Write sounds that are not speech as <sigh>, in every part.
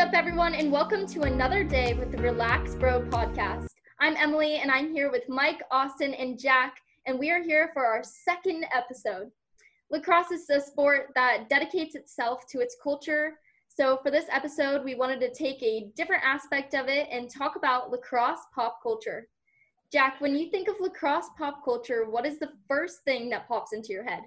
up, everyone, and welcome to another day with the Relax Bro podcast. I'm Emily, and I'm here with Mike, Austin, and Jack, and we are here for our second episode. Lacrosse is a sport that dedicates itself to its culture. So, for this episode, we wanted to take a different aspect of it and talk about lacrosse pop culture. Jack, when you think of lacrosse pop culture, what is the first thing that pops into your head?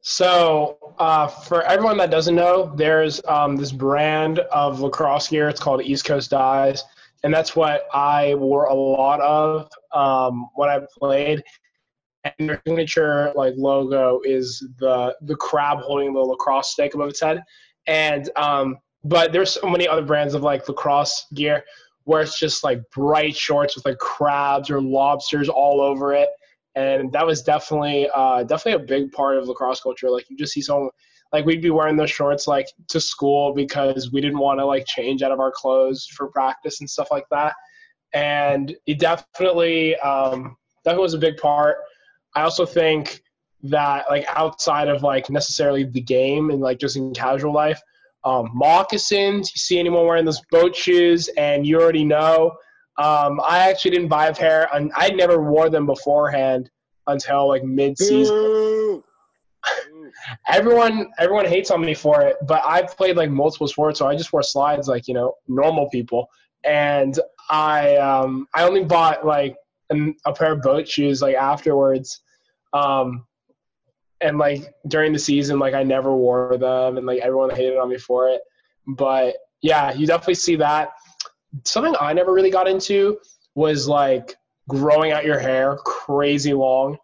So, uh, for everyone that doesn't know, there's um, this brand of lacrosse gear. It's called East Coast Dyes, and that's what I wore a lot of um, when I played. And their signature like logo is the the crab holding the lacrosse stick above its head. And um, but there's so many other brands of like lacrosse gear where it's just like bright shorts with like crabs or lobsters all over it and that was definitely uh, definitely a big part of lacrosse culture. Like you just see someone like we'd be wearing those shorts like to school because we didn't want to like change out of our clothes for practice and stuff like that. And it definitely um, definitely was a big part. I also think that like outside of like necessarily the game and like just in casual life, um, moccasins. You see anyone wearing those boat shoes, and you already know um, I actually didn't buy a pair. And I never wore them beforehand until like mid-season. <laughs> everyone, everyone hates on me for it, but I've played like multiple sports, so I just wore slides like you know normal people. And I, um, I only bought like an, a pair of boat shoes like afterwards. Um, and like during the season, like I never wore them, and like everyone hated on me for it. But yeah, you definitely see that something I never really got into was like growing out your hair crazy long.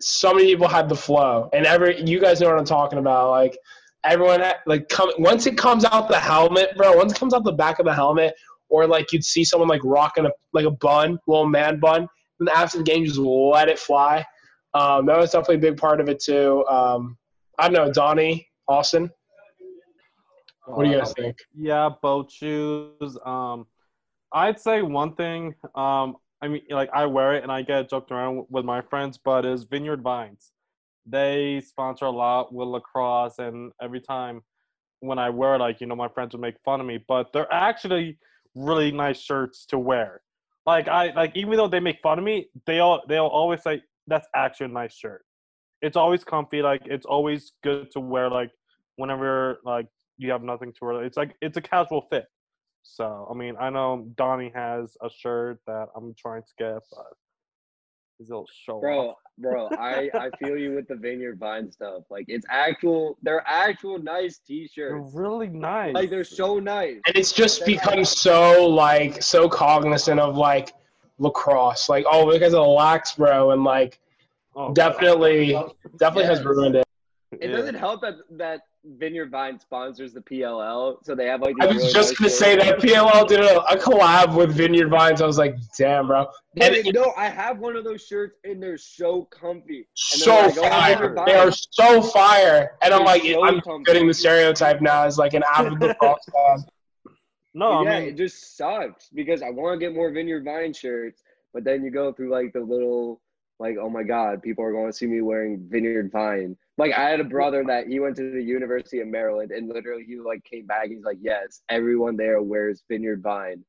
So many people had the flow, and every you guys know what I'm talking about. Like everyone, like come once it comes out the helmet, bro. Once it comes out the back of the helmet, or like you'd see someone like rocking a like a bun, little man bun, and after the game just let it fly. Um, that was definitely a big part of it too. Um, I don't know, Donnie, Austin. What do you guys think? Yeah, boat shoes. Um, I'd say one thing. Um, I mean, like I wear it and I get joked around with my friends, but it's Vineyard Vines. They sponsor a lot with lacrosse, and every time when I wear, it, like you know, my friends would make fun of me, but they're actually really nice shirts to wear. Like I like, even though they make fun of me, they all they'll always say that's actually a nice shirt. It's always comfy. Like it's always good to wear. Like whenever like you have nothing to wear. It's like it's a casual fit. So I mean, I know Donnie has a shirt that I'm trying to get, but his little show. Bro, bro, I I feel you with the Vineyard Vine stuff. Like it's actual, they're actual nice T-shirts. They're really nice. Like they're so nice. And it's just become so like so cognizant of like lacrosse. Like oh, because of the lax, bro, and like oh, definitely definitely yes. has ruined it. It yeah. doesn't help that that Vineyard Vine sponsors the PLL, so they have like. I was just gonna say that PLL did a, a, collab with Vineyard Vines. I was like, damn, bro. And you know, I have one of those shirts, and they're so comfy. so like, oh, fire. they are so fire, and they're I'm like, so I'm comfy. getting the stereotype now as like an <laughs> avid lacrosse fan. No, yeah, I mean, it just sucks because I want to get more Vineyard Vine shirts, but then you go through like the little like, oh my God, people are going to see me wearing Vineyard Vine. Like, I had a brother that he went to the University of Maryland, and literally he like came back. He's like, yes, everyone there wears Vineyard Vine.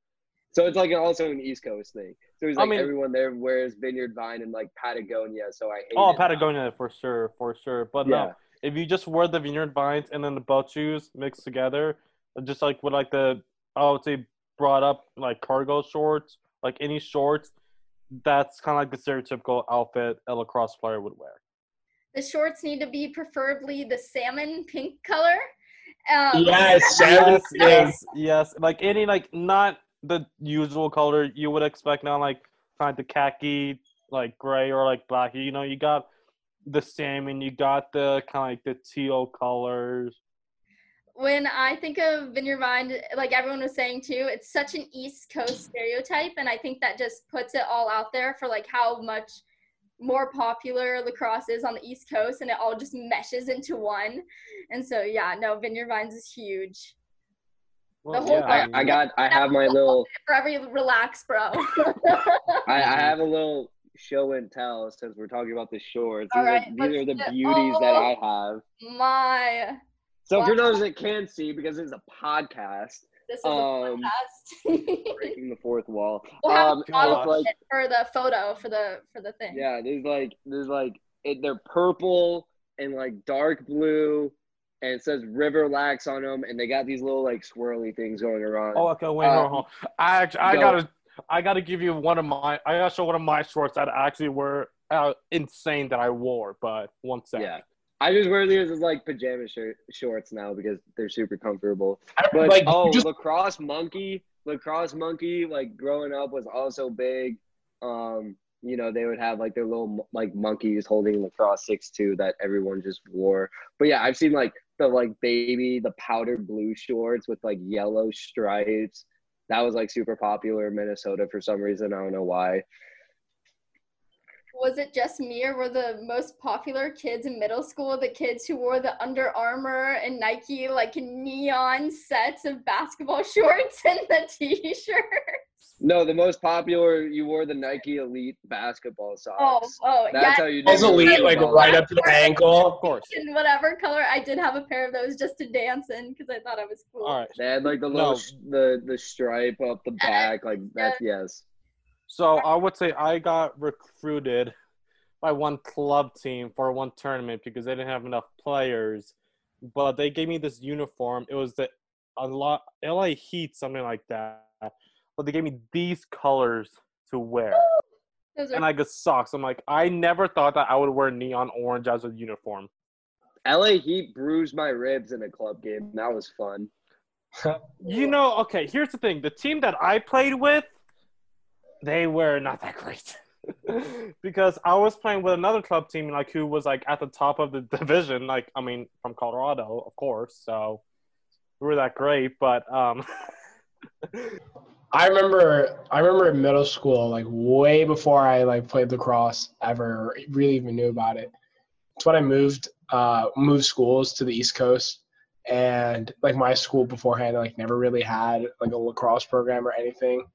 So it's like also an East Coast thing. So he's like, I mean, everyone there wears Vineyard Vine and like Patagonia. So I hate. Oh, Patagonia for sure, for sure. But yeah. no, if you just wear the Vineyard Vines and then the boat shoes mixed together, just like with like the I would say brought up like cargo shorts, like any shorts that's kind of like the stereotypical outfit a lacrosse player would wear. The shorts need to be preferably the salmon pink color. Um, yes, <laughs> yes, yes, yes. Like any, like not the usual color you would expect now, like kind of the khaki, like gray or like black. You know, you got the salmon, you got the kind of like the teal colors when I think of Vineyard Vine, like everyone was saying too, it's such an East Coast stereotype, and I think that just puts it all out there for like how much more popular lacrosse is on the East Coast, and it all just meshes into one. And so, yeah, no, Vineyard Vines is huge. Well, the whole yeah, I, I, got, I have my <laughs> little for every relax, bro. <laughs> I, I have a little show and tell since we're talking about the shorts. These, right, are, these are the beauties oh, that I have. My so for those that can't see, because it's a podcast, This is um, a podcast. <laughs> breaking the fourth wall. We'll have um, a like, for the photo for the for the thing. Yeah, there's like there's like it, they're purple and like dark blue, and it says River Lax on them, and they got these little like swirly things going around. Oh, okay, wait, um, hold on. I actually, I gotta, I gotta give you one of my, I gotta show one of my shorts that actually were uh, insane that I wore. But one second. Yeah. I just wear these as like pajama shirt, shorts now because they're super comfortable. But like, oh, just... lacrosse monkey, lacrosse monkey, like growing up was also big. Um, you know, they would have like their little like monkeys holding lacrosse six two that everyone just wore. But yeah, I've seen like the like baby, the powdered blue shorts with like yellow stripes. That was like super popular in Minnesota for some reason. I don't know why was it just me or were the most popular kids in middle school the kids who wore the Under Armour and Nike like neon sets of basketball <laughs> shorts and the t-shirts? No, the most popular you wore the Nike Elite basketball socks. Oh, oh, that's yeah. how you did. Elite, like right up to the ankle, of course. In whatever color, I did have a pair of those just to dance in because I thought I was cool. All right. They had like the little no. the the stripe up the back, like that's yes. So I would say I got recruited by one club team for one tournament because they didn't have enough players. But they gave me this uniform. It was the a lot LA Heat, something like that. But they gave me these colors to wear. <gasps> Are- and I got socks. I'm like, I never thought that I would wear neon orange as a uniform. LA Heat bruised my ribs in a club game. That was fun. you know, okay, here's the thing. The team that I played with they were not that great. <laughs> because I was playing with another club team, like who was like at the top of the <laughs> division. Like, I mean, from Colorado, of course. So we were that great, but um. I remember, I remember in middle school, like way before I like played lacrosse ever, really even knew about it. It's when I moved, uh, moved schools to the East Coast, and like my school beforehand, like never really had like a lacrosse program or anything.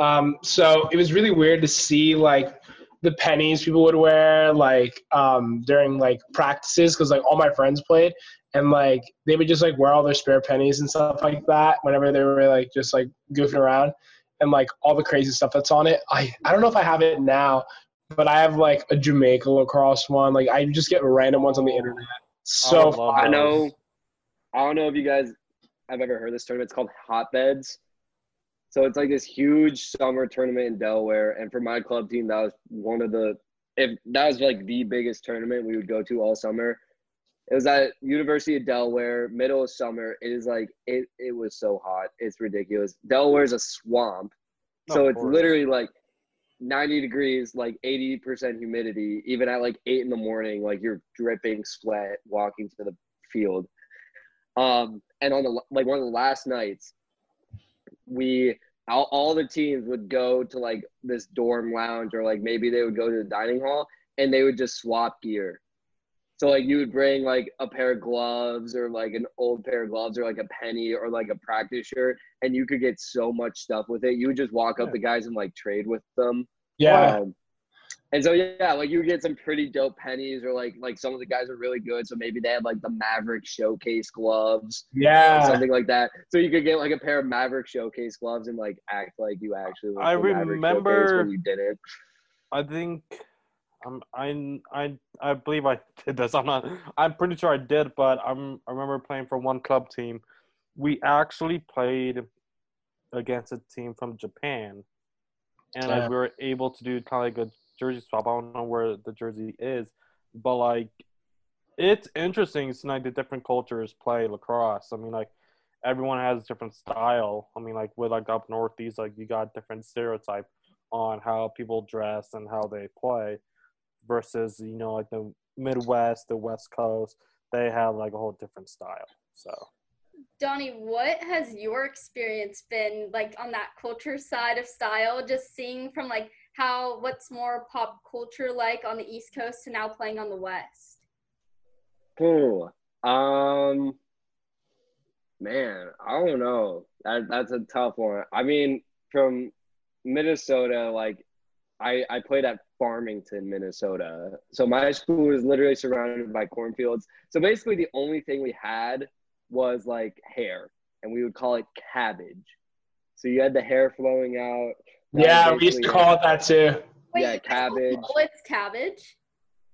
Um, so it was really weird to see like the pennies people would wear like um, during like practices because like all my friends played and like they would just like wear all their spare pennies and stuff like that whenever they were like just like goofing around and like all the crazy stuff that's on it. I I don't know if I have it now, but I have like a Jamaica lacrosse one. Like I just get random ones on the internet. So oh, I, I know. I don't know if you guys have ever heard this tournament. It's called Hotbeds. So it's like this huge summer tournament in Delaware, and for my club team, that was one of the if that was like the biggest tournament we would go to all summer. It was at University of Delaware, middle of summer. It is like it. It was so hot. It's ridiculous. Delaware's a swamp, so it's literally like 90 degrees, like 80% humidity. Even at like eight in the morning, like you're dripping sweat walking to the field. Um, and on the like one of the last nights, we all, all the teams would go to like this dorm lounge or like maybe they would go to the dining hall and they would just swap gear. So like you would bring like a pair of gloves or like an old pair of gloves or like a penny or like a practice shirt and you could get so much stuff with it. You would just walk up yeah. to guys and like trade with them. Yeah. Um, and so yeah, like you get some pretty dope pennies, or like like some of the guys are really good. So maybe they have like the Maverik Showcase gloves, yeah, something like that. So you could get like a pair of Maverik Showcase gloves and like act like you actually. I remember when you did it. I think um, I I I believe I <laughs> did this. I'm not. I'm pretty sure I did, but I'm. I remember playing for one club team. We actually played against a team from Japan, and yeah. we were able to do kind of like a jersey swap. I don't know where the jersey is, but like it's interesting seeing like the different cultures play lacrosse. I mean, like everyone has a different style. I mean, like with like up northeast, like you got different stereotype on how people dress and how they play, versus you know like the Midwest, the West Coast, they have like a whole different style. So. Donnie, what has your experience been like on that culture side of style? Just seeing from like how what's more pop culture like on the East Coast to now playing on the West? Cool. Um, man, I don't know. That that's a tough one. I mean, from Minnesota, like I I played at Farmington, Minnesota. So my school was literally surrounded by cornfields. So basically, the only thing we had was like hair. and we would call it cabbage. So you had the hair flowing out. That yeah, we used to call it that too. Wait, yeah, cabbage. It's cabbage.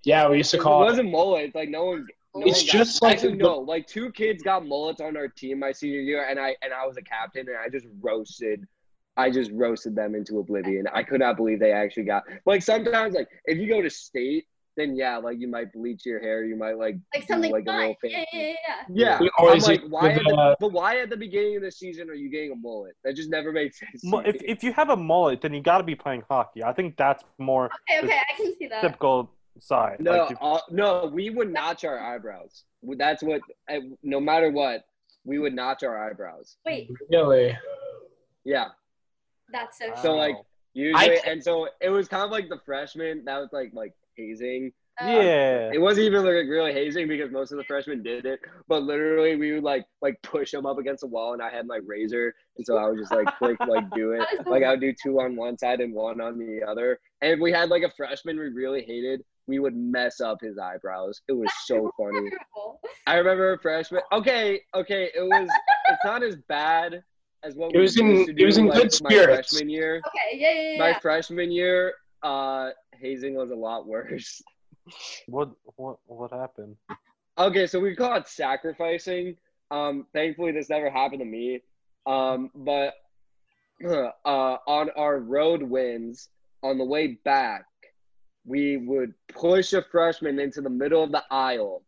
Yeah, we used to call it. It wasn't mullets. Like no one. No it's one just like actually, no. Like two kids got mullets on our team my senior year, and I and I was a captain, and I just roasted. I just roasted them into oblivion. I could not believe they actually got like sometimes like if you go to state then yeah, like you might bleach your hair, you might like like something like fun. a little yeah, yeah, yeah. I'm like, why? At the, but why at the beginning of the season are you getting a mullet? That just never made <laughs> sense. If if you have a mullet, then you got to be playing hockey. I think that's more. Okay, okay, I can see that. Typical side. No, like if, uh, no, we would notch our eyebrows. That's what. No matter what, we would notch our eyebrows. Wait. Really? Yeah. That's so. So like usually, and so it was kind of like the freshman. That was like like hazing. Uh, yeah. It wasn't even like really hazing because most of the freshmen did it, but literally we would like like push them up against the wall, and I had my razor, and so I would just like quick like do it. <laughs> Like I would do two on one side and one on the other. And if we had like a freshman we really hated, we would mess up his eyebrows. It was so funny. I remember a freshman. Okay, okay, it was. It's not as bad as what it was in. It was in like, good spirits. My freshman year. Okay, yeah, yeah, yeah. My freshman year, uh, hazing was a lot worse. What what what happened? Okay, so we call it sacrificing. Um, thankfully, this never happened to me. Um, but uh, on our road wins, on the way back, we would push a freshman into the middle of the aisle.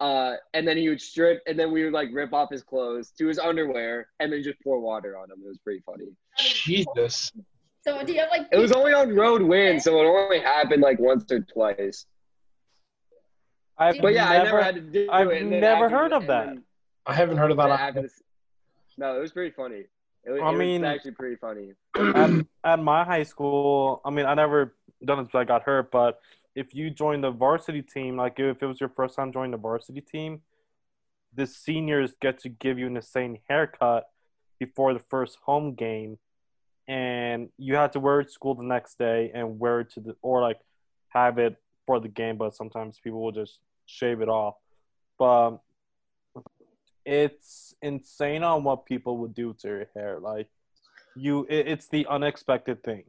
Uh, and then he would strip, and then we would like rip off his clothes to his underwear, and then just pour water on him. It was pretty funny. Jesus. So do you have like? It was only on road win, so it only happened like once or twice. I've but yeah, never, I never had to do I've it. never heard of that. I haven't heard of that. no, it was pretty funny. It, I it mean, was actually pretty funny. At, at my high school, I mean, I never done it until I got hurt, but if you join the varsity team, like if it was your first time joining the varsity team, the seniors get to give you an insane haircut before the first home game and you had to wear it to school the next day and wear it to the or like have it for the game but sometimes people will just shave it off. But it's insane on what people would do to your hair like you it, it's the unexpected thing.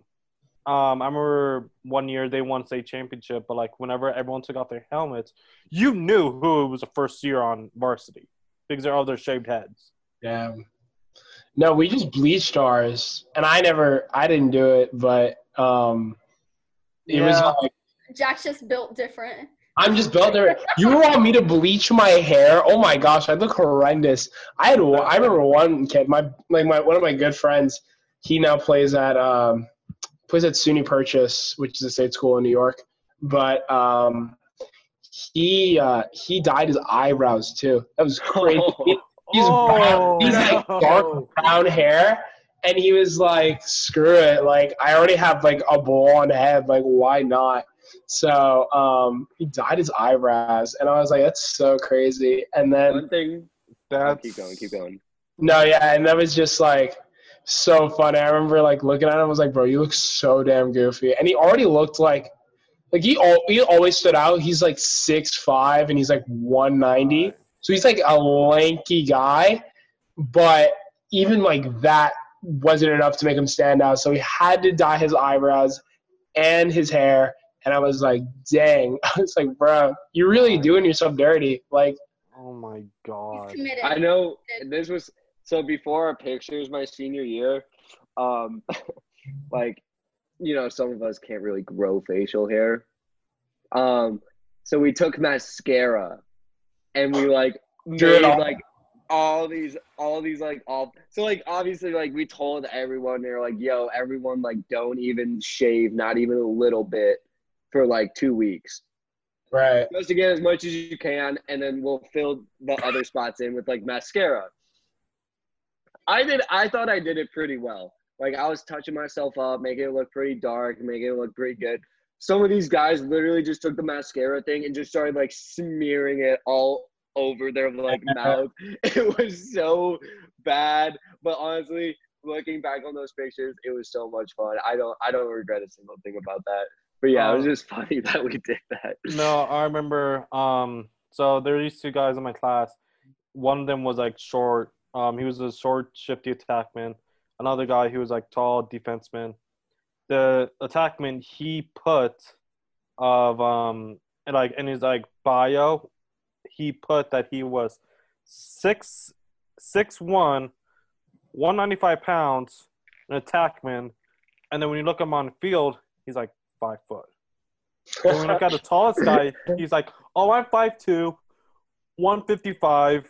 Um, I remember one year they won state championship, but like whenever everyone took off their helmets, you knew who was the first year on varsity because they're all their shaved heads. Yeah, no, we just bleached ours, and I never, I didn't do it, but um, it yeah. was like Jack's just built different. I'm just built different. you want me to bleach my hair? Oh my gosh, I look horrendous. I had, I remember one kid, my like my one of my good friends. He now plays at um, plays at SUNY Purchase, which is a state school in New York. But um, he uh, he dyed his eyebrows too. That was <laughs> crazy. He's oh, brown. He's no. like dark brown hair. And he was like, screw it. Like, I already have like a blonde head. Like, why not? So um, he dyed his eyebrows. And I was like, that's so crazy. And then. One thing. That's, keep going, keep going. No, yeah. And that was just like so funny. I remember like looking at him, I was like, bro, you look so damn goofy. And he already looked like. Like he, he always stood out. He's like six five and he's like one ninety. So he's like a lanky guy, but even like that wasn't enough to make him stand out. So he had to dye his eyebrows and his hair. And I was like, dang. <laughs> I was like, bro, you're really doing yourself dirty. Like, oh my God. I know this was so before our pictures my senior year, um, <laughs> like, you know, some of us can't really grow facial hair. Um, so we took mascara and we like made like all these all these like all so like obviously like we told everyone they're like yo everyone like don't even shave not even a little bit for like two weeks. Right. Just to get as much as you can and then we'll fill the other spots in with like mascara. I did i thought i did it pretty well. Like i was touching myself up making it look pretty dark making it look pretty good some of these guys literally just took the mascara thing and just started like smearing it all over their like <laughs> mouth. <laughs> It was so bad. But honestly, looking back on those pictures, it was so much fun. I don't I don't regret a single thing about that. But yeah, um, it was um, just <laughs> funny that we did that. No, I remember um so there were these two guys in my class. One of them was like short Um, he was a short, shifty attackman. Another guy who was like tall defenseman. The attackman he put of um and like in his like bio, he put that he was six six one, one ninety five pounds, an attackman, and then when you look him on field, he's like five foot. when we look at the tallest guy, <laughs> he's like, oh, I'm five two, one fifty five.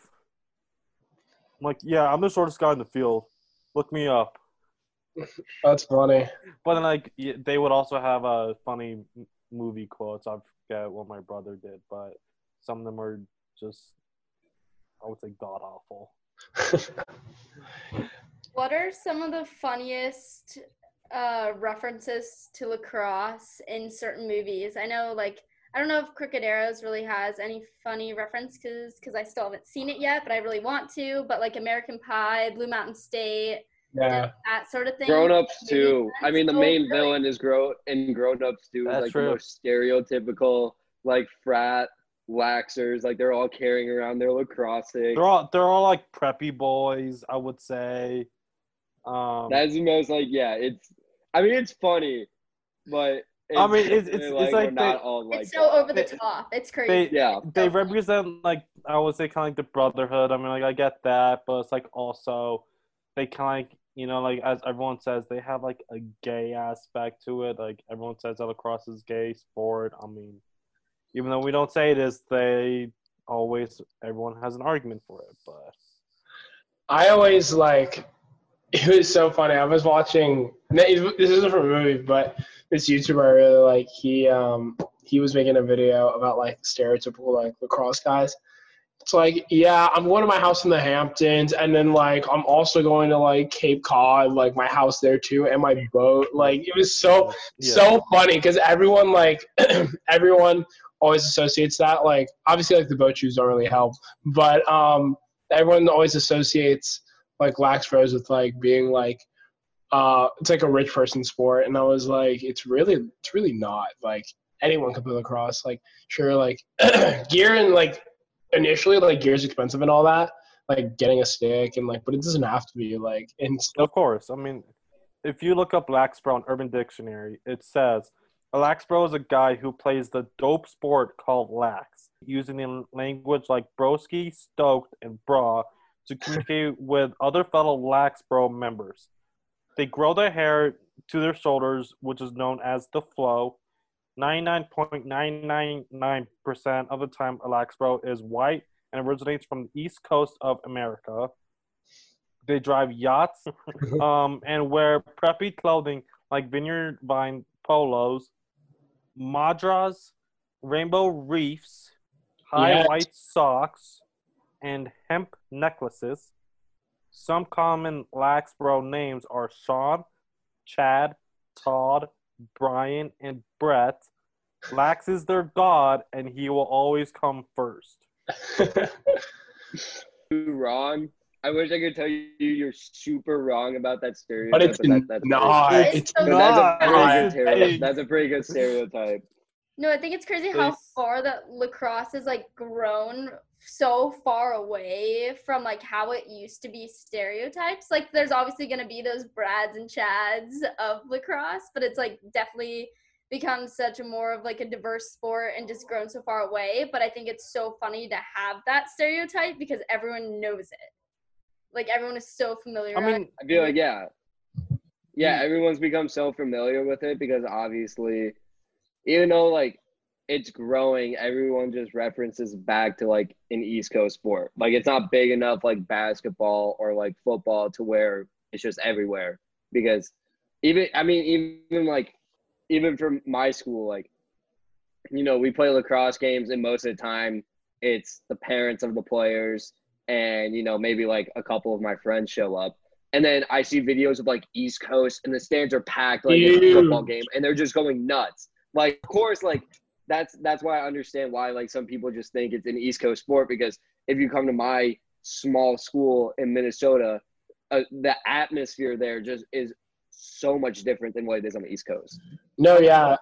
I'm like, yeah, I'm the shortest guy in the field. Look me up. That's funny. But then, like, they would also have a uh, funny movie quotes. I forget what my brother did, but some of them are just, I would say, god awful. <laughs> what are some of the funniest uh, references to lacrosse in certain movies? I know, like, I don't know if Crooked Arrows really has any funny references because I still haven't seen it yet, but I really want to. But like American Pie, Blue Mountain State, yeah, that sort of thing. Grown Ups too. I mean, the main really. villain is grow and Grown Ups too. That's like true. the most stereotypical like frat laxers. Like they're all carrying around their lacrosse sticks. They're all they're all like preppy boys. I would say. Um, That's the most like yeah. It's I mean it's funny, but I mean, it's it's, like, it's like they, like it's so that. over the top. It's crazy. They, yeah, they represent like I would say kind of like the brotherhood. I mean, like I get that, but it's like also they kind of like you know like as everyone says they have like a gay aspect to it. Like everyone says that lacrosse is gay sport. I mean, even though we don't say it is, they always everyone has an argument for it. But I always like <laughs> it was so funny. I was watching. This isn't from a movie, but this YouTuber I really like. He um he was making a video about like stereotypical like lacrosse guys. It's like, yeah, I'm going to my house in the Hamptons, and then like I'm also going to like Cape Cod, like my house there too, and my boat. Like it was so yeah. so funny because everyone like <clears throat> everyone always associates that. Like obviously like the boat shoes don't really help, but um everyone always associates like lax bros with like being like uh, it's like a rich person sport, and I was like, it's really, it's really not. Like anyone can play lacrosse. Like sure, like <clears throat> gear and like initially like gear's expensive and all that. Like getting a stick and like, but it doesn't have to be like. And of course, I mean, if you look up lax bro on Urban Dictionary, it says a lax bro is a guy who plays the dope sport called lax, using the language like broski, stoked, and bra to communicate <laughs> with other fellow lax bro members. They grow their hair to their shoulders, which is known as the flow. 99.999% of the time, a Laxbro is white and originates from the east coast of America. They drive yachts <laughs> um, and wear preppy clothing like vineyard vine polos, madras, rainbow reefs, high yes. white socks, and hemp necklaces. Some common Laxbro names are Sean, Chad, Todd, Brian, and Brett. Lax is their god, and he will always come first. <laughs> wrong. I wish I could tell you you're super wrong about that stereotype. But it's but that, that's not. It's, not. That's a, that's a pretty good stereotype. No, I think it's crazy how far that lacrosse has like grown so far away from like how it used to be stereotypes. Like there's obviously going to be those Brads and Chads of lacrosse, but it's like definitely become such a more of like a diverse sport and just grown so far away. But I think it's so funny to have that stereotype because everyone knows it. Like everyone is so familiar. I mean, I feel like yeah, yeah, mm. everyone's become so familiar with it because obviously, even though like it's growing, everyone just references back to like an East Coast sport. Like it's not big enough like basketball or like football to where it's just everywhere. Because even I mean even like even from my school, like you know, we play lacrosse games and most of the time it's the parents of the players and you know, maybe like a couple of my friends show up. And then I see videos of like East Coast and the stands are packed like a football game and they're just going nuts. Like of course like that's that's why I understand why like some people just think it's an East Coast sport because if you come to my small school in Minnesota, uh, the atmosphere there just is so much different than what it is on the East Coast. No, yeah,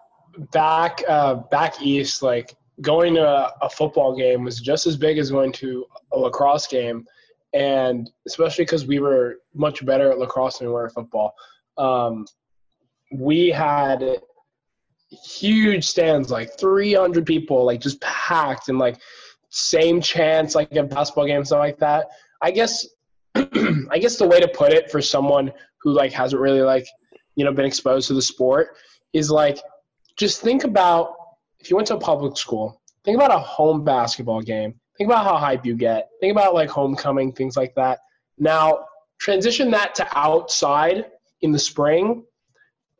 back uh, back east, like going to a, a football game was just as big as going to a lacrosse game, and especially because we were much better at lacrosse than we were at football. Um, we had huge stands, like 300 people, like just packed, and like same chance like a basketball game, stuff like that. I guess, <clears throat> I guess the way to put it for someone who like hasn't really like you know been exposed to the sport is like just think about if you went to a public school, think about a home basketball game. Think about how hype you get. Think about like homecoming, things like that. Now transition that to outside in the spring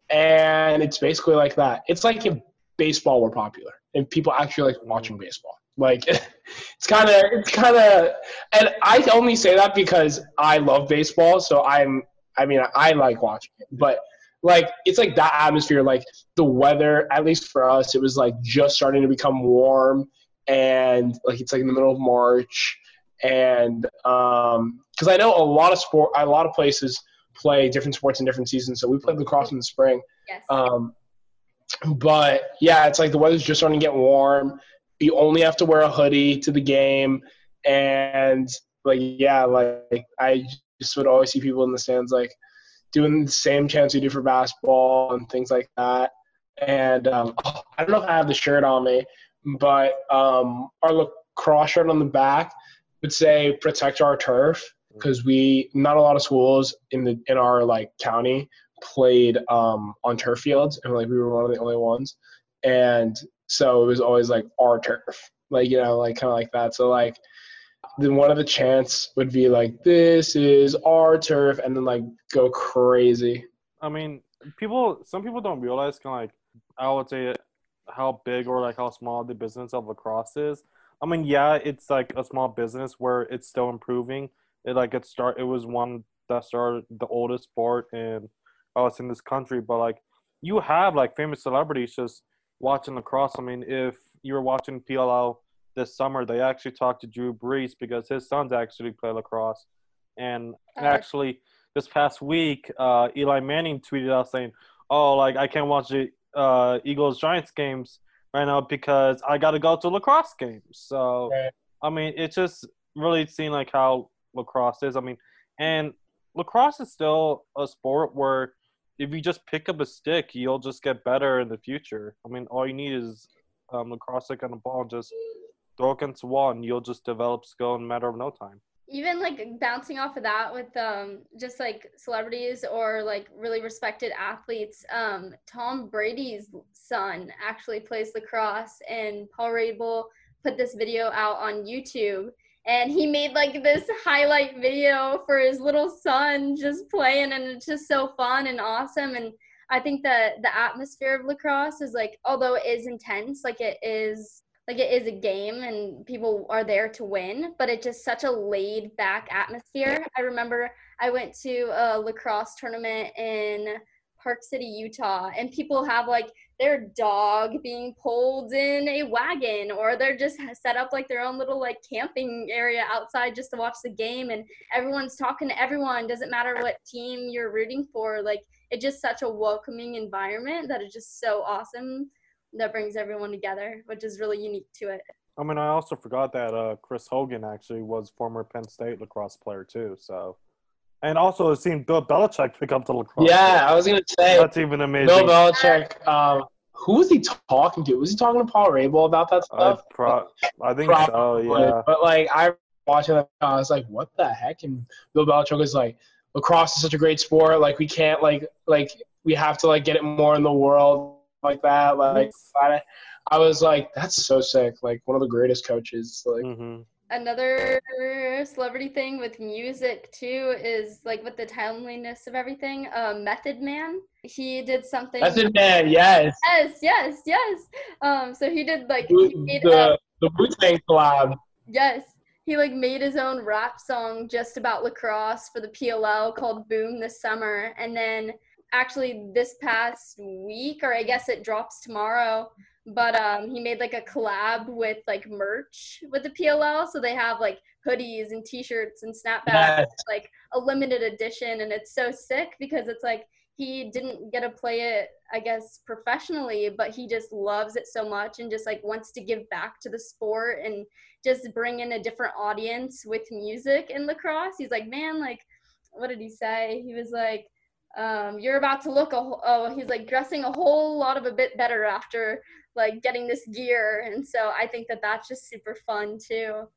and it's basically like that. It's like if baseball were popular and people actually like watching baseball. Like <laughs> it's kind of it's kind of and I only say that because I love baseball, so I'm I mean I like watching it, but like it's like that atmosphere like the weather at least for us it was like just starting to become warm and like it's like in the middle of March and um cuz I know a lot of sport a lot of places play different sports in different seasons. So we played lacrosse in the spring. Yes. Um, but yeah, it's like the weather's just starting to get warm. You only have to wear a hoodie to the game, and like yeah, like I just would always see people in the stands like doing the same chants we do for basketball and things like that. And um, I don't know if I have the shirt on me, but um, our lacrosse shirt on the back would say "Protect Our Turf." Because we not a lot of schools in the in our like county played um, on turf fields and like we were one of the only ones. And so it was always like our turf like you know like kind of like that. So like then one of the chants would be like this is our turf and then like go crazy. I mean people some people don't realize kind of like i would say how big or like how small the business of lacrosse is. I mean yeah it's like a small business where it's still improving it like it start it was one that started the oldest sport in us in this country but like you have like famous celebrities just watching lacrosse i mean if you were watching pll this summer they actually talked to drew brees because his sons actually play lacrosse. And uh, actually this past week uh, eli manning tweeted out saying oh like i can't watch the uh, eagles giants games right now because i gotta go to lacrosse games. So right. i mean it just really seemed like how lacrosse is. I mean, and lacrosse is still a sport where if you just pick up a stick, you'll just get better in the future. I mean, all you need is um, lacrosse stick and a ball, and just throw against and you'll just develop skill in a matter of no time. Even like bouncing off of that with um, just like celebrities or like really respected athletes, um, Tom Brady's son actually plays lacrosse, and Paul Rabil put this video out on YouTube and he made like this highlight video for his little son just playing and it's just so fun and awesome and i think that the atmosphere of lacrosse is like although it is intense like it is like it is a game and people are there to win but it's just such a laid back atmosphere. I remember i went to a lacrosse tournament in park city utah and people have like their dog being pulled in a wagon or they're just set up like their own little like camping area outside just to watch the game and everyone's talking to everyone doesn't matter what team you're rooting for like it's just such a welcoming environment that is just so awesome that brings everyone together which is really unique to it. I mean i also forgot that uh, chris hogan actually was former penn state lacrosse player too so and also, it seemed Bill Belichick pick up the lacrosse. Yeah, I was gonna say that's even amazing. Bill Belichick. Um, who was he talking to? Was he talking to Paul Rabil about that stuff? I, pro- I think Probably. so. Yeah. But like I watching that, I was like, what the heck? And Bill Belichick was like, lacrosse is such a great sport. Like we can't like like we have to like get it more in the world like that. Like I was like, that's so sick. Like one of the greatest coaches. Like. Mm-hmm another celebrity thing with music too is like with the timeliness of everything uh, method man. He did something method man yes. Yes yes yes. Um so he did like he made the, a, the wu-tang collab yes. He like made his own rap song just about lacrosse for the pll called boom this summer. And then actually this past week or i guess it drops tomorrow but um, he made like a collab with like merch with the PLL. So they have like hoodies and T-shirts and snapbacks, yes. like a limited edition, and it's so sick because it's like he didn't get to play it, I guess, professionally, but he just loves it so much and just like wants to give back to the sport and just bring in a different audience with music in lacrosse. He's like, man, like, what did he say? He was like, um, you're about to look a oh he's like dressing a whole lot of a bit better after like getting this gear. And so i think that that's just super fun too.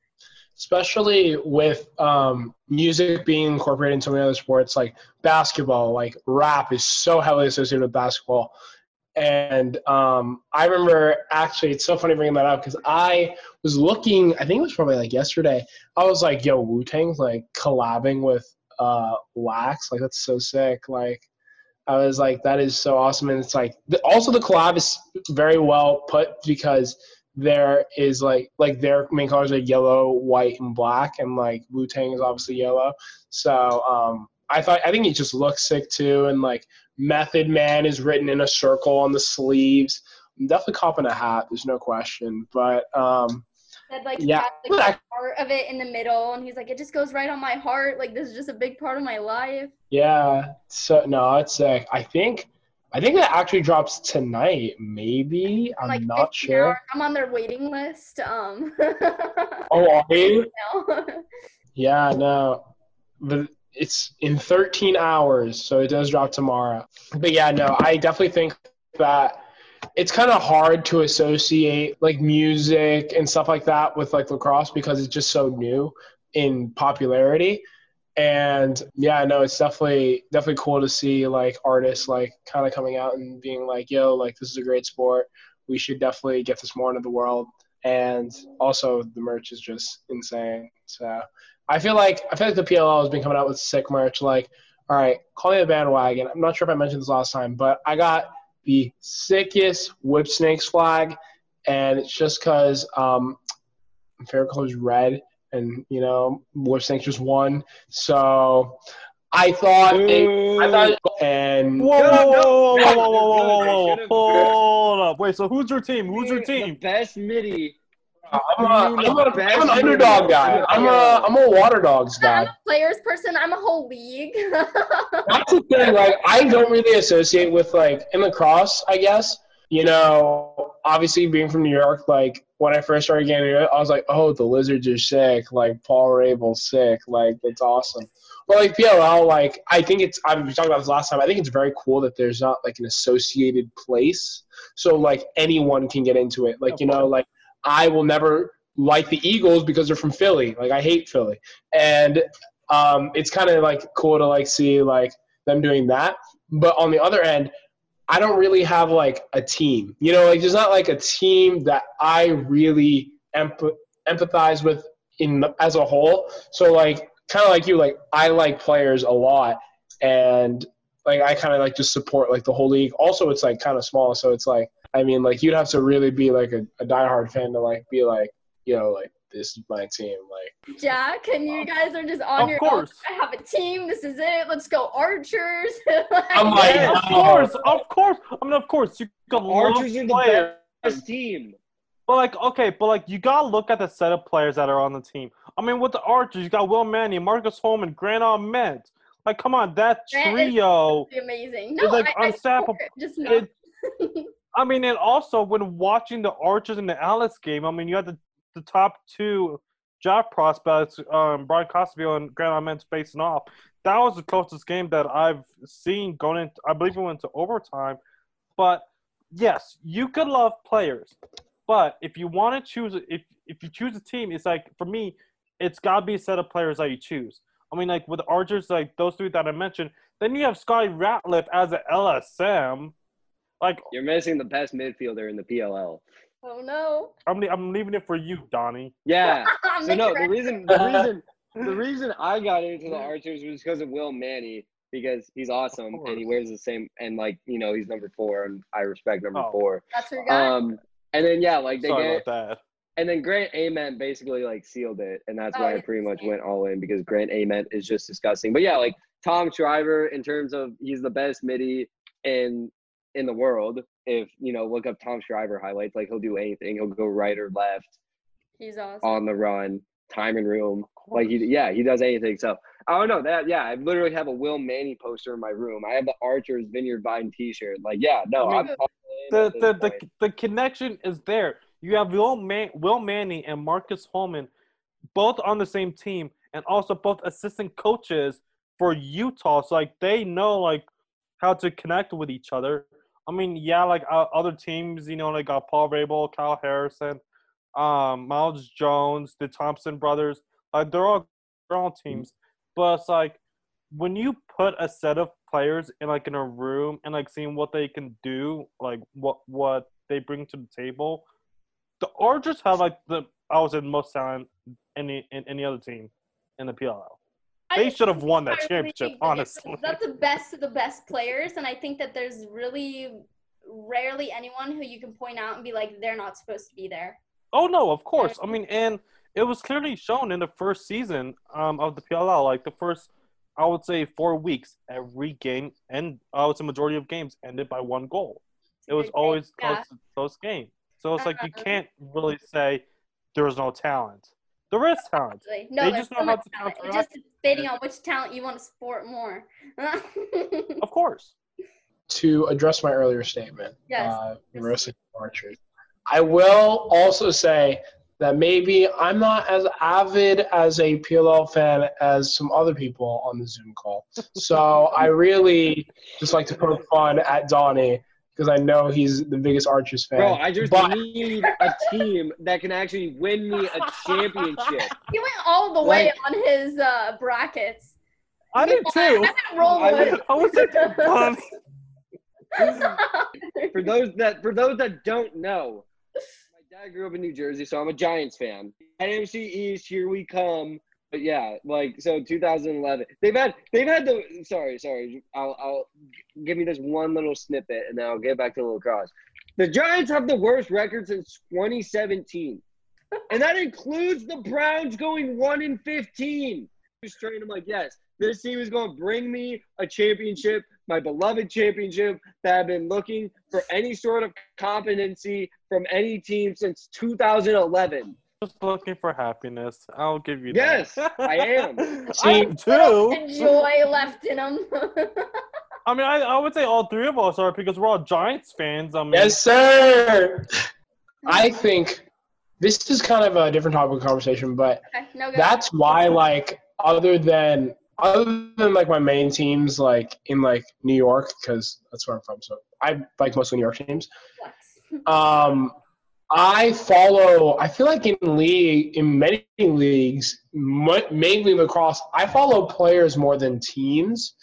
Especially with um, music being incorporated into many other sports like basketball like rap is so heavily associated with basketball. And um, i remember actually it's so funny bringing that up because i was looking i think it was probably like yesterday. I was like yo wu-tang's like collabing with uh, wax like that's so sick. Like I was like, that is so awesome. And it's like, also the collab is very well put because there is like like their main colors are yellow, white, and black, and like Wu Tang is obviously yellow. So um, I thought I think it just looks sick too, and like Method Man is written in a circle on the sleeves. I'm definitely copping a hat. There's no question, but um, that like yeah. has like part of it in the middle, and he's like, it just goes right on my heart. Like this is just a big part of my life. Yeah. So no, it's like I think I think that actually drops tonight. Maybe I'm like not sure. Hours. I'm on their waiting list. Um. <laughs> oh, are you? <laughs> Yeah, no, but it's in 13 hours, so it does drop tomorrow. But yeah, no, I definitely think that it's kind of hard to associate like music and stuff like that with like lacrosse because it's just so new in popularity. And yeah no it's definitely definitely cool to see like artists like kind of coming out and being like yo like this is a great sport. We should definitely get this more into the world. And also the merch is just insane. So i feel like i feel like the pll has been coming out with sick merch like all right call me a bandwagon. I'm not sure if i mentioned this last time but i got the sickest Whipsnakes flag and it's just because um favorite color is red and you know Whipsnakes just won. So I thought, it, I thought, and whoa, whoa, whoa, whoa, whoa, whoa, whoa, whoa, whoa, hold up, wait. So who's your team? Who's your team? The best midi. I'm, a, I'm, a, I'm an underdog guy. I'm a I'm a water dogs guy. I'm a players person. I'm a whole league. <laughs> That's the thing. Like I don't really associate with like in lacrosse. I guess you know, obviously being from New York, like when I first started getting it, I was like, oh, the lizards are sick. Like Paul Rabil's sick. Like that's awesome. But like PLL, like I think it's I've been talking about this last time. I think it's very cool that there's not like an associated place, so like anyone can get into it. Like you know, like I will never like the Eagles because they're from Philly. Like I hate Philly, and um, it's kind of like cool to like see like them doing that. But on the other end, I don't really have like a team. You know, like there's not like a team that I really empath- empathize with in as a whole. So like kind of like you, like I like players a lot, and like I kind of like just support like the whole league. Also, it's like kind of small, so it's like I mean, like you'd have to really be like a, a diehard fan to like be like you know like this is my team. Like Jack, and you guys are just on of your course. own. I have a team. This is it. Let's go Archers. <laughs> I'm like, yeah, of course, of course. I mean, of course, you got Archers are the best team. But like, okay, but like, you gotta look at the set of players that are on the team. I mean, with the Archers, you got Will Manny, Marcus Holman, Grant Ament. Like, come on, that trio is amazing. No, is like I, unstoppable. I just not. <laughs> I mean, and also when watching the Archers and the Atlas game, I mean, you had the the top two draft prospects, um, Bryan Costabile and Grant Ament facing off. That was the closest game that I've seen going into. I believe it went to overtime. But yes, you could love players, but if you want to choose, if if you choose a team, it's like for me, it's got to be a set of players that you choose. I mean, like with Archers, like those three that I mentioned. Then you have Scotty Ratliff as an LSM. Like you're missing the best midfielder in the PLL. Oh no. I'm I'm leaving it for you, Donnie. Yeah. <laughs> so no, the reason the reason <laughs> the reason I got into the Archers was because of Will Manny because he's awesome and he wears the same and like you know he's number four and I respect number oh. four. That's your guy. Um, and then yeah, like they Sorry get about that. and then Grant Ament basically like sealed it, and that's oh, why I pretty much went all in because Grant Ament is just disgusting. But yeah, like Tom Schreiber in terms of he's the best midi in in the world. If you know, look up Tom Schreiber highlights. Like he'll do anything. He'll go right or left. He's awesome on the run. time and room. Like he, yeah, he does anything. So I don't know that. Yeah, I literally have a Will Manny poster in my room. I have the Archers Vineyard Vine T-shirt. Like, yeah, no, I mean, the the, the the connection is there. You have Will Man- Will Manny and Marcus Holman, both on the same team, and also both assistant coaches for Utah. So like they know like how to connect with each other. I mean, yeah, like uh, other teams, you know, like uh, Paul Rabil, Kyle Harrison, um, Miles Jones, the Thompson brothers. Like they're all they're all teams, but it's like when you put a set of players in like in a room and like seeing what they can do, like what what they bring to the table, the Archers have like the I was in most talent any in any other team in the PLL. They should have won that championship, honestly. That's the best of the best players, and I think that there's really rarely anyone who you can point out and be like, they're not supposed to be there. Oh no, of course. I mean, and it was clearly shown in the first season um, of the PLL. Like the first, I would say, four weeks, every game, and I would say majority of games ended by one goal. It was always close, close game. So it's like you uh-huh. can't really say there was no talent. There is talent. No, they just know how to talent. It's just depending on which talent you want to support more. <laughs> of course. To address my earlier statement, yes. uh, Marissa Archer, I will also say that maybe I'm not as avid as a PLL fan as some other people on the Zoom call. So I really just like to poke fun at Donnie because I know he's the biggest Archers fan. Bro, I just but... need a team that can actually win me a championship. <laughs> He went all the way on his uh, brackets. I did too. I, I, I was <laughs> <laughs> for those that for those that don't know, I grew up in New Jersey, so I'm a Giants fan. NFC East, here we come. But yeah, like so 2011. They've had they've had the sorry, sorry. I'll I'll give me this one little snippet and then I'll get back to the lacrosse. The Giants have the worst record since 2017. <laughs> and that includes the Browns going 1 in 15. Just Straight, I'm like, yes, this team is going to bring me a championship my beloved championship that I've been looking for any sort of competency from any team since 2011. Just looking for happiness. I'll give you yes, that. Yes, I am. <laughs> See, too. Joy left in them. <laughs> I mean, I, I would say all three of us are because we're all Giants fans. I mean, yes, sir. I think this is kind of a different topic of conversation, but okay, no, that's why, like, other than other than like my main teams, like in like New York, because that's where I'm from. So I like mostly New York teams. Um, I follow. I feel like in league, in many leagues, mainly lacrosse, I follow players more than teams.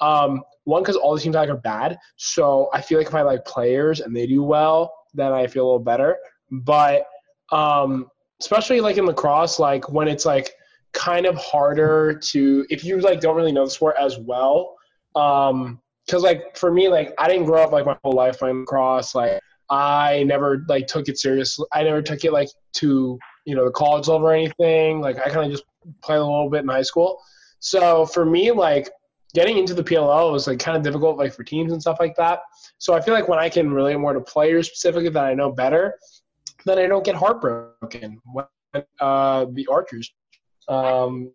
Um, one because all the teams I like are bad, so I feel like if I like players and they do well, then I feel a little better. But um, especially like in lacrosse, like when it's like kind of harder to if you like don't really know the sport as well. Um, because like for me, like I didn't grow up like my whole life playing lacrosse. Like I never like took it seriously. I never took it like to you know the college level or anything. Like I kind of just played a little bit in high school. So for me, like getting into the PLL was like kind of difficult, like for teams and stuff like that. So I feel like when I can relate more to players specifically that I know better, then I don't get heartbroken when uh, the Archers um.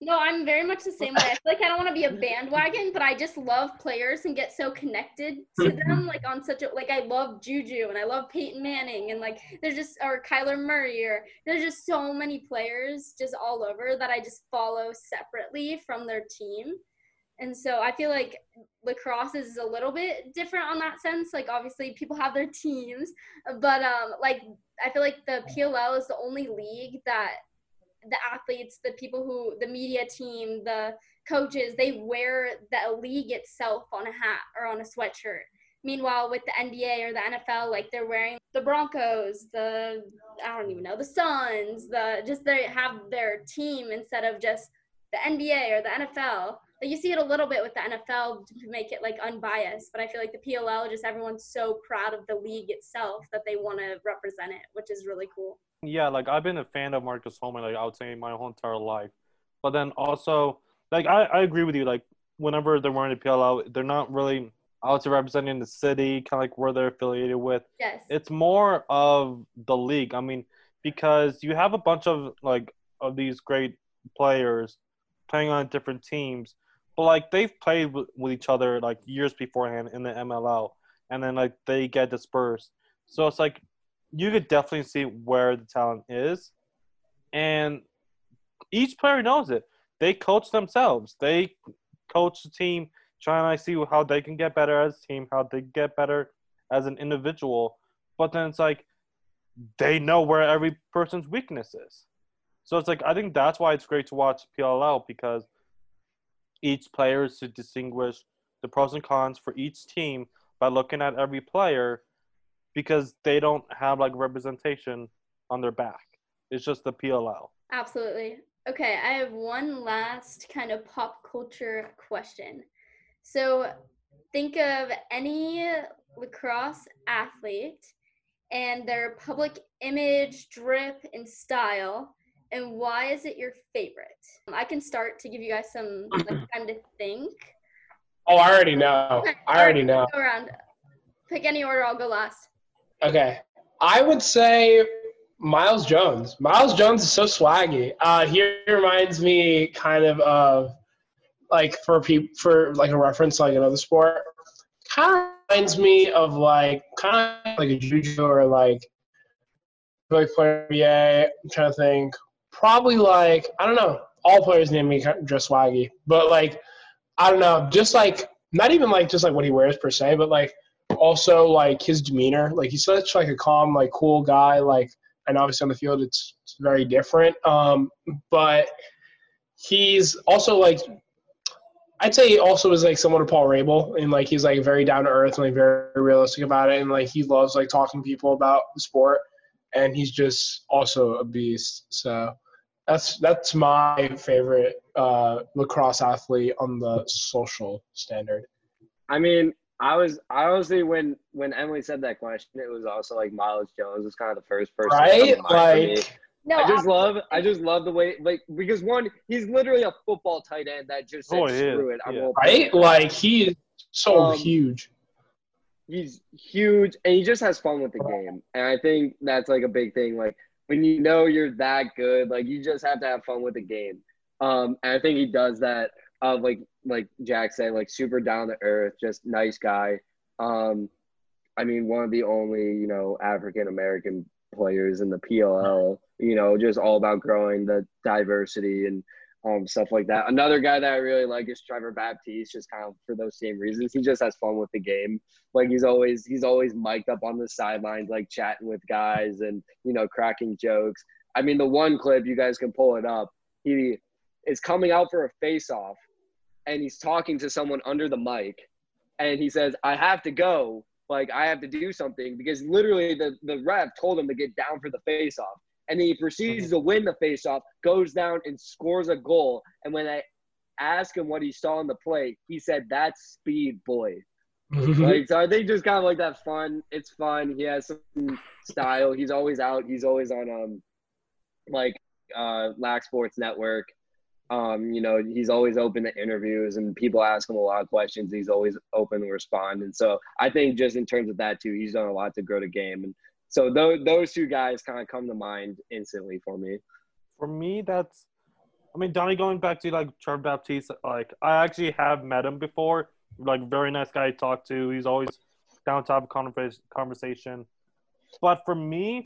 No, I'm very much the same way. I feel like I don't want to be a <laughs> bandwagon, but I just love players and get so connected to them, like on such a like I love Juju and I love Peyton Manning and like there's just or Kyler Murray or there's just so many players just all over that I just follow separately from their team. And so I feel like lacrosse is a little bit different on that sense. Like obviously people have their teams, but um like I feel like the PLL is the only league that the athletes, the people who, the media team, the coaches, they wear the league itself on a hat or on a sweatshirt. Meanwhile, with the NBA or the NFL, like they're wearing the Broncos, the I don't even know the Suns, the just they have their team instead of just the NBA or the NFL. Like you see it a little bit with the NFL to make it like unbiased, but I feel like the PLL just everyone's so proud of the league itself that they want to represent it, which is really cool. Yeah, like I've been a fan of Marcus Holman, like I would say my whole entire life. But then also, like I, I agree with you. Like whenever they're wearing a PLL, they're not really would say representing the city, kind of like where they're affiliated with. Yes. It's more of the league. I mean, because you have a bunch of like of these great players playing on different teams, but like they've played with, with each other like years beforehand in the MLL, and then like they get dispersed. So it's like you could definitely see where the talent is, and each player knows it. They coach themselves. They coach the team, trying to see how they can get better as a team, how they get better as an individual. But then it's like they know where every person's weakness is. So it's like I think that's why it's great to watch PLL because each player is to distinguish the pros and cons for each team by looking at every player because they don't have like representation on their back. It's just the PLL. Absolutely. Okay, I have one last kind of pop culture question. So think of any lacrosse athlete and their public image, drip, and style. And why is it your favorite? I can start to give you guys some like, <clears throat> time to think. Oh, I already know. I already know. Go around. Pick any order. I'll go last. Okay. I would say Miles Jones. Miles Jones is so swaggy. Uh, he reminds me kind of of like for people for like a reference like another sport. Kind of reminds me of like kind of like a Juju or like like player NBA. I'm trying to think. Probably like I don't know. All players name me just swaggy, but like I don't know. Just like not even like just like what he wears per se, but like also like his demeanor. Like he's such like a calm, like cool guy. Like and obviously on the field it's, it's very different. Um, but he's also like I'd say he also is like somewhat to Paul Rabil, and like he's like very down to earth and like very realistic about it, and like he loves like talking to people about the sport, and he's just also a beast. So that's that's my favorite uh, lacrosse athlete on the social standard. I mean, I was I honestly when when Emily said that question, it was also like Miles Jones was kind of the first person. Right, like no, I just I, love I just love the way like because one he's literally a football tight end that just said oh, screw it. I'm yeah. right, like he is so um, huge. He's huge and he just has fun with the game, and I think that's like a big thing. Like when you know you're that good, like you just have to have fun with the game. Um, and I think he does that. Uh, like like Jack said, like super down to earth, just nice guy. Um, I mean, one of the only you know African American players in the PLL. You know, just all about growing the diversity and um, stuff like that. Another guy that I really like is Trevor Baptiste, just kind of for those same reasons. He just has fun with the game. Like he's always he's always mic'd up on the sidelines, like chatting with guys and you know cracking jokes. I mean, the one clip you guys can pull it up. He is coming out for a face off and he's talking to someone under the mic and he says, I have to go. Like, I have to do something because literally the, the ref told him to get down for the face off. And he proceeds to win the face off, goes down and scores a goal. And when I asked him what he saw on the play, he said, That's speed, boy. <laughs> like, so I think just kind of like that fun. It's fun. He has some style. He's always out. He's always on um like uh Lax Sports Network. Um, you know, he's always open to interviews and people ask him a lot of questions. He's always open to respond. And so I think just in terms of that too, he's done a lot to grow the game. And so those, those two guys kind of come to mind instantly for me. For me, that's, I mean, Donnie, going back to like Trevor Baptiste, like I actually have met him before. Like very nice guy to talk to. He's always down to have a conversation. But for me,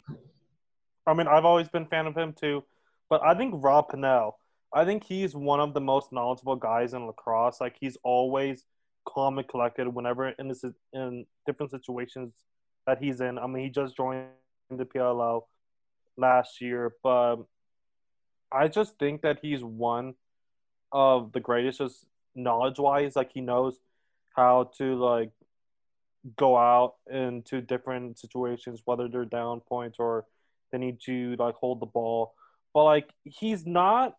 I mean, I've always been fan of him too. But I think Rob Pannell, I think he's one of the most knowledgeable guys in lacrosse. Like he's always calm and collected whenever in this in different situations that he's in. I mean, he just joined the PLL last year, but I just think that he's one of the greatest, just knowledge wise. Like he knows how to like go out into different situations, whether they're down points or they need to like hold the ball. But like he's not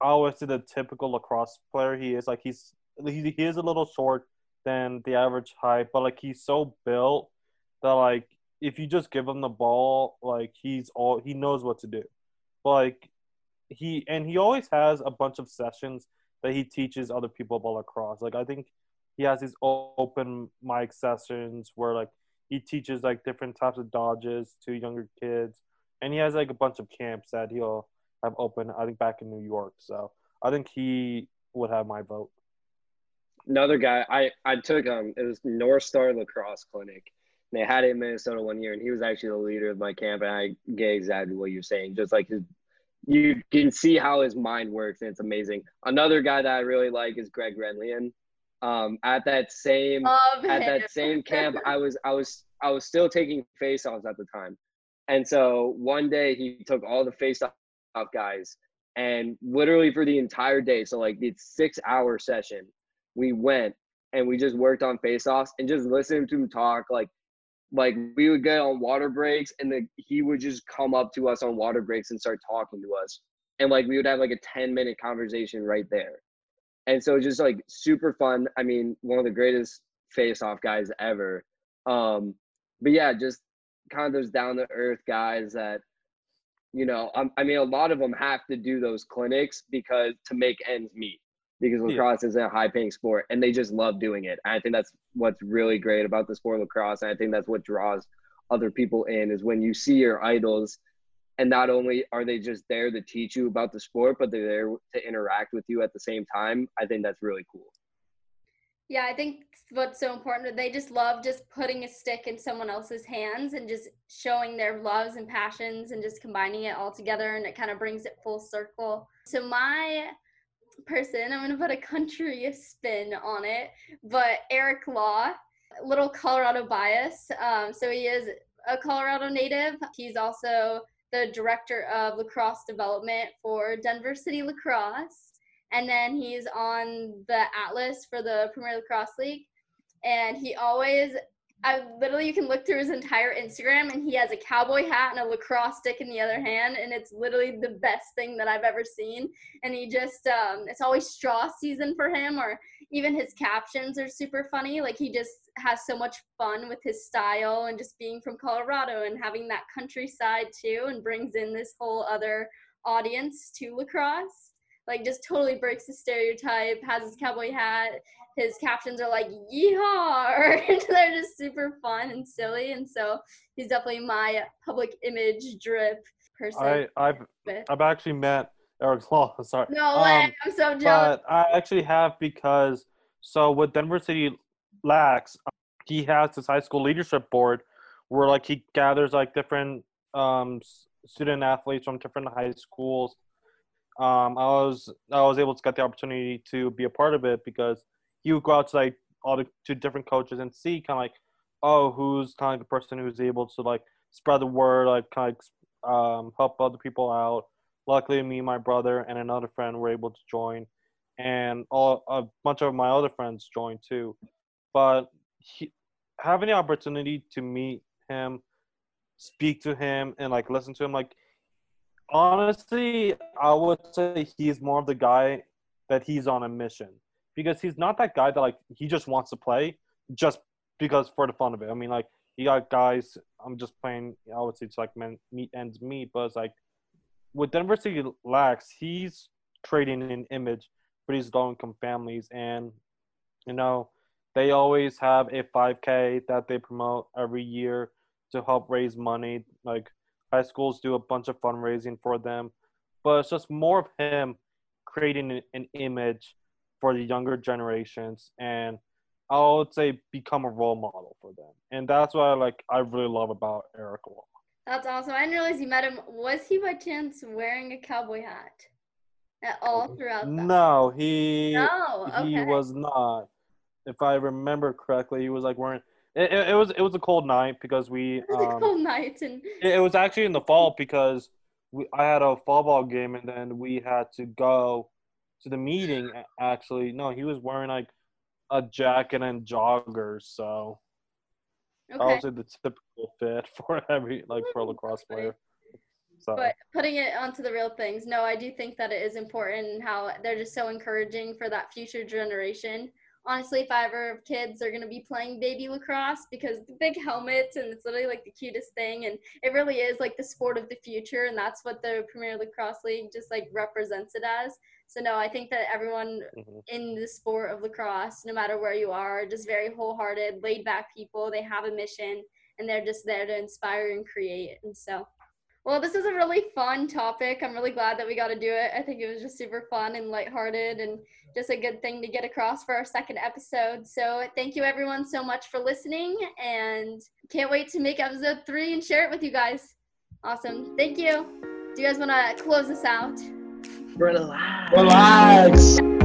always to the typical lacrosse player he is. Like he's he, he is a little short than the average height, but like he's so built that like if you just give him the ball, like he's all he knows what to do. Like he and he always has a bunch of sessions that he teaches other people about lacrosse. Like I think he has these open mic sessions where like he teaches like different types of dodges to younger kids, and he has like a bunch of camps that he'll have opened. I think back in New York. So I think he would have my vote. Another guy I I took um it was North Star Lacrosse Clinic. And They had it in Minnesota one year, and he was actually the leader of my camp. And I get exactly what you're saying. Just like his, you can see how his mind works, and it's amazing. Another guy that I really like is Greg Gurenlian. Um, at that same Love at him. that same <laughs> camp, I was I was I was still taking face-offs at the time, and so one day he took all the guys, and literally for the entire day, so like the six-hour session, we went and we just worked on face-offs and just listened to him talk like like we would get on water breaks and then he would just come up to us on water breaks and start talking to us. And like we would have like a 10 minute conversation right there. And so just like super fun. I mean one of the greatest face off guys ever. Um but yeah just kind of those down to earth guys that you know um, i mean a lot of them have to do those clinics because to make ends meet because lacrosse yeah. is a high paying sport and they just love doing it. And I think that's what's really great about the sport of lacrosse. And I think that's what draws other people in is when you see your idols and not only are they just there to teach you about the sport, but they're there to interact with you at the same time. I think that's really cool. Yeah, I think what's so important, they just love just putting a stick in someone else's hands and just showing their loves and passions and just combining it all together and it kind of brings it full circle. So my person. I'm gonna put a country spin on it, but Eric Law, little Colorado bias. Um, so he is a Colorado native. He's also the director of lacrosse development for Denver City Lacrosse, and then he's on the Atlas for the Premier Lacrosse League. And he always I literally you can look through his entire Instagram and he has a cowboy hat and a lacrosse stick in the other hand and it's literally the best thing that I've ever seen. And he just um it's always straw season for him or even his captions are super funny. Like he just has so much fun with his style and just being from Colorado and having that countryside too and brings in this whole other audience to lacrosse like just totally breaks the stereotype, has his cowboy hat. His captions are like yeehaw, <laughs> <laughs> they're just super fun and silly. And so he's definitely my public image drip person. I, I've I've actually met Eric Law. <laughs> Sorry. No way, um, I'm so jealous. But I actually have because so with Denver City Lax, he has this high school leadership board where like he gathers like different um, student athletes from different high schools um, I was I was able to get the opportunity to be a part of it because you would go out to like all the to different coaches and see kind of like oh who's kind of the person who's able to like spread the word like kind of um, help other people out. Luckily, me, my brother, and another friend were able to join, and all a bunch of my other friends joined too. But he, having the opportunity to meet him, speak to him, and like listen to him, like honestly, I would say he's more of the guy that he's on a mission because he's not that guy that like he just wants to play just because for the fun of it. I mean, like you got guys. I'm just playing. I would say it's like men, meet ends meet, but it's like with Denver City Lax, he's trading an image for these low income families, and you know they always have a 5K that they promote every year to help raise money. Like high schools do a bunch of fundraising for them, but it's just more of him creating an, an image for the younger generations and I would say become a role model for them. And that's what I like I really love about Eric Law. That's awesome. I didn't realize you met him. Was he by chance wearing a cowboy hat at all oh, throughout that? No, he no, okay. he was not. If I remember correctly, he was like wearing it, it, it, was it was a cold night because we. It was um, a cold night and. It, it, was actually in the fall because we I had a fall ball game and then we had to go to the meeting. Actually, no, he was wearing like a jacket and joggers, so. Okay. I would say the typical fit <laughs> for every like for a lacrosse player. So. But putting it onto the real things, no, I do think that it is important how they're just so encouraging for that future generation honestly, if I ever have kids, they're gonna be playing baby lacrosse because the big helmets and it's literally like the cutest thing, and it really is like the sport of the future, and that's what the Premier Lacrosse League just like represents it as. So no, I think that everyone mm-hmm. in the sport of lacrosse, no matter where you are, just very wholehearted, laid back people. They have a mission, and they're just there to inspire and create. And so, Well, this is a really fun topic. I'm really glad that we got to do it. I think it was just super fun and lighthearted and just a good thing to get across for our second episode. So, thank you everyone so much for listening and can't wait to make episode three and share it with you guys. Awesome. Thank you. Do you guys want to close this out? Relax. Relax.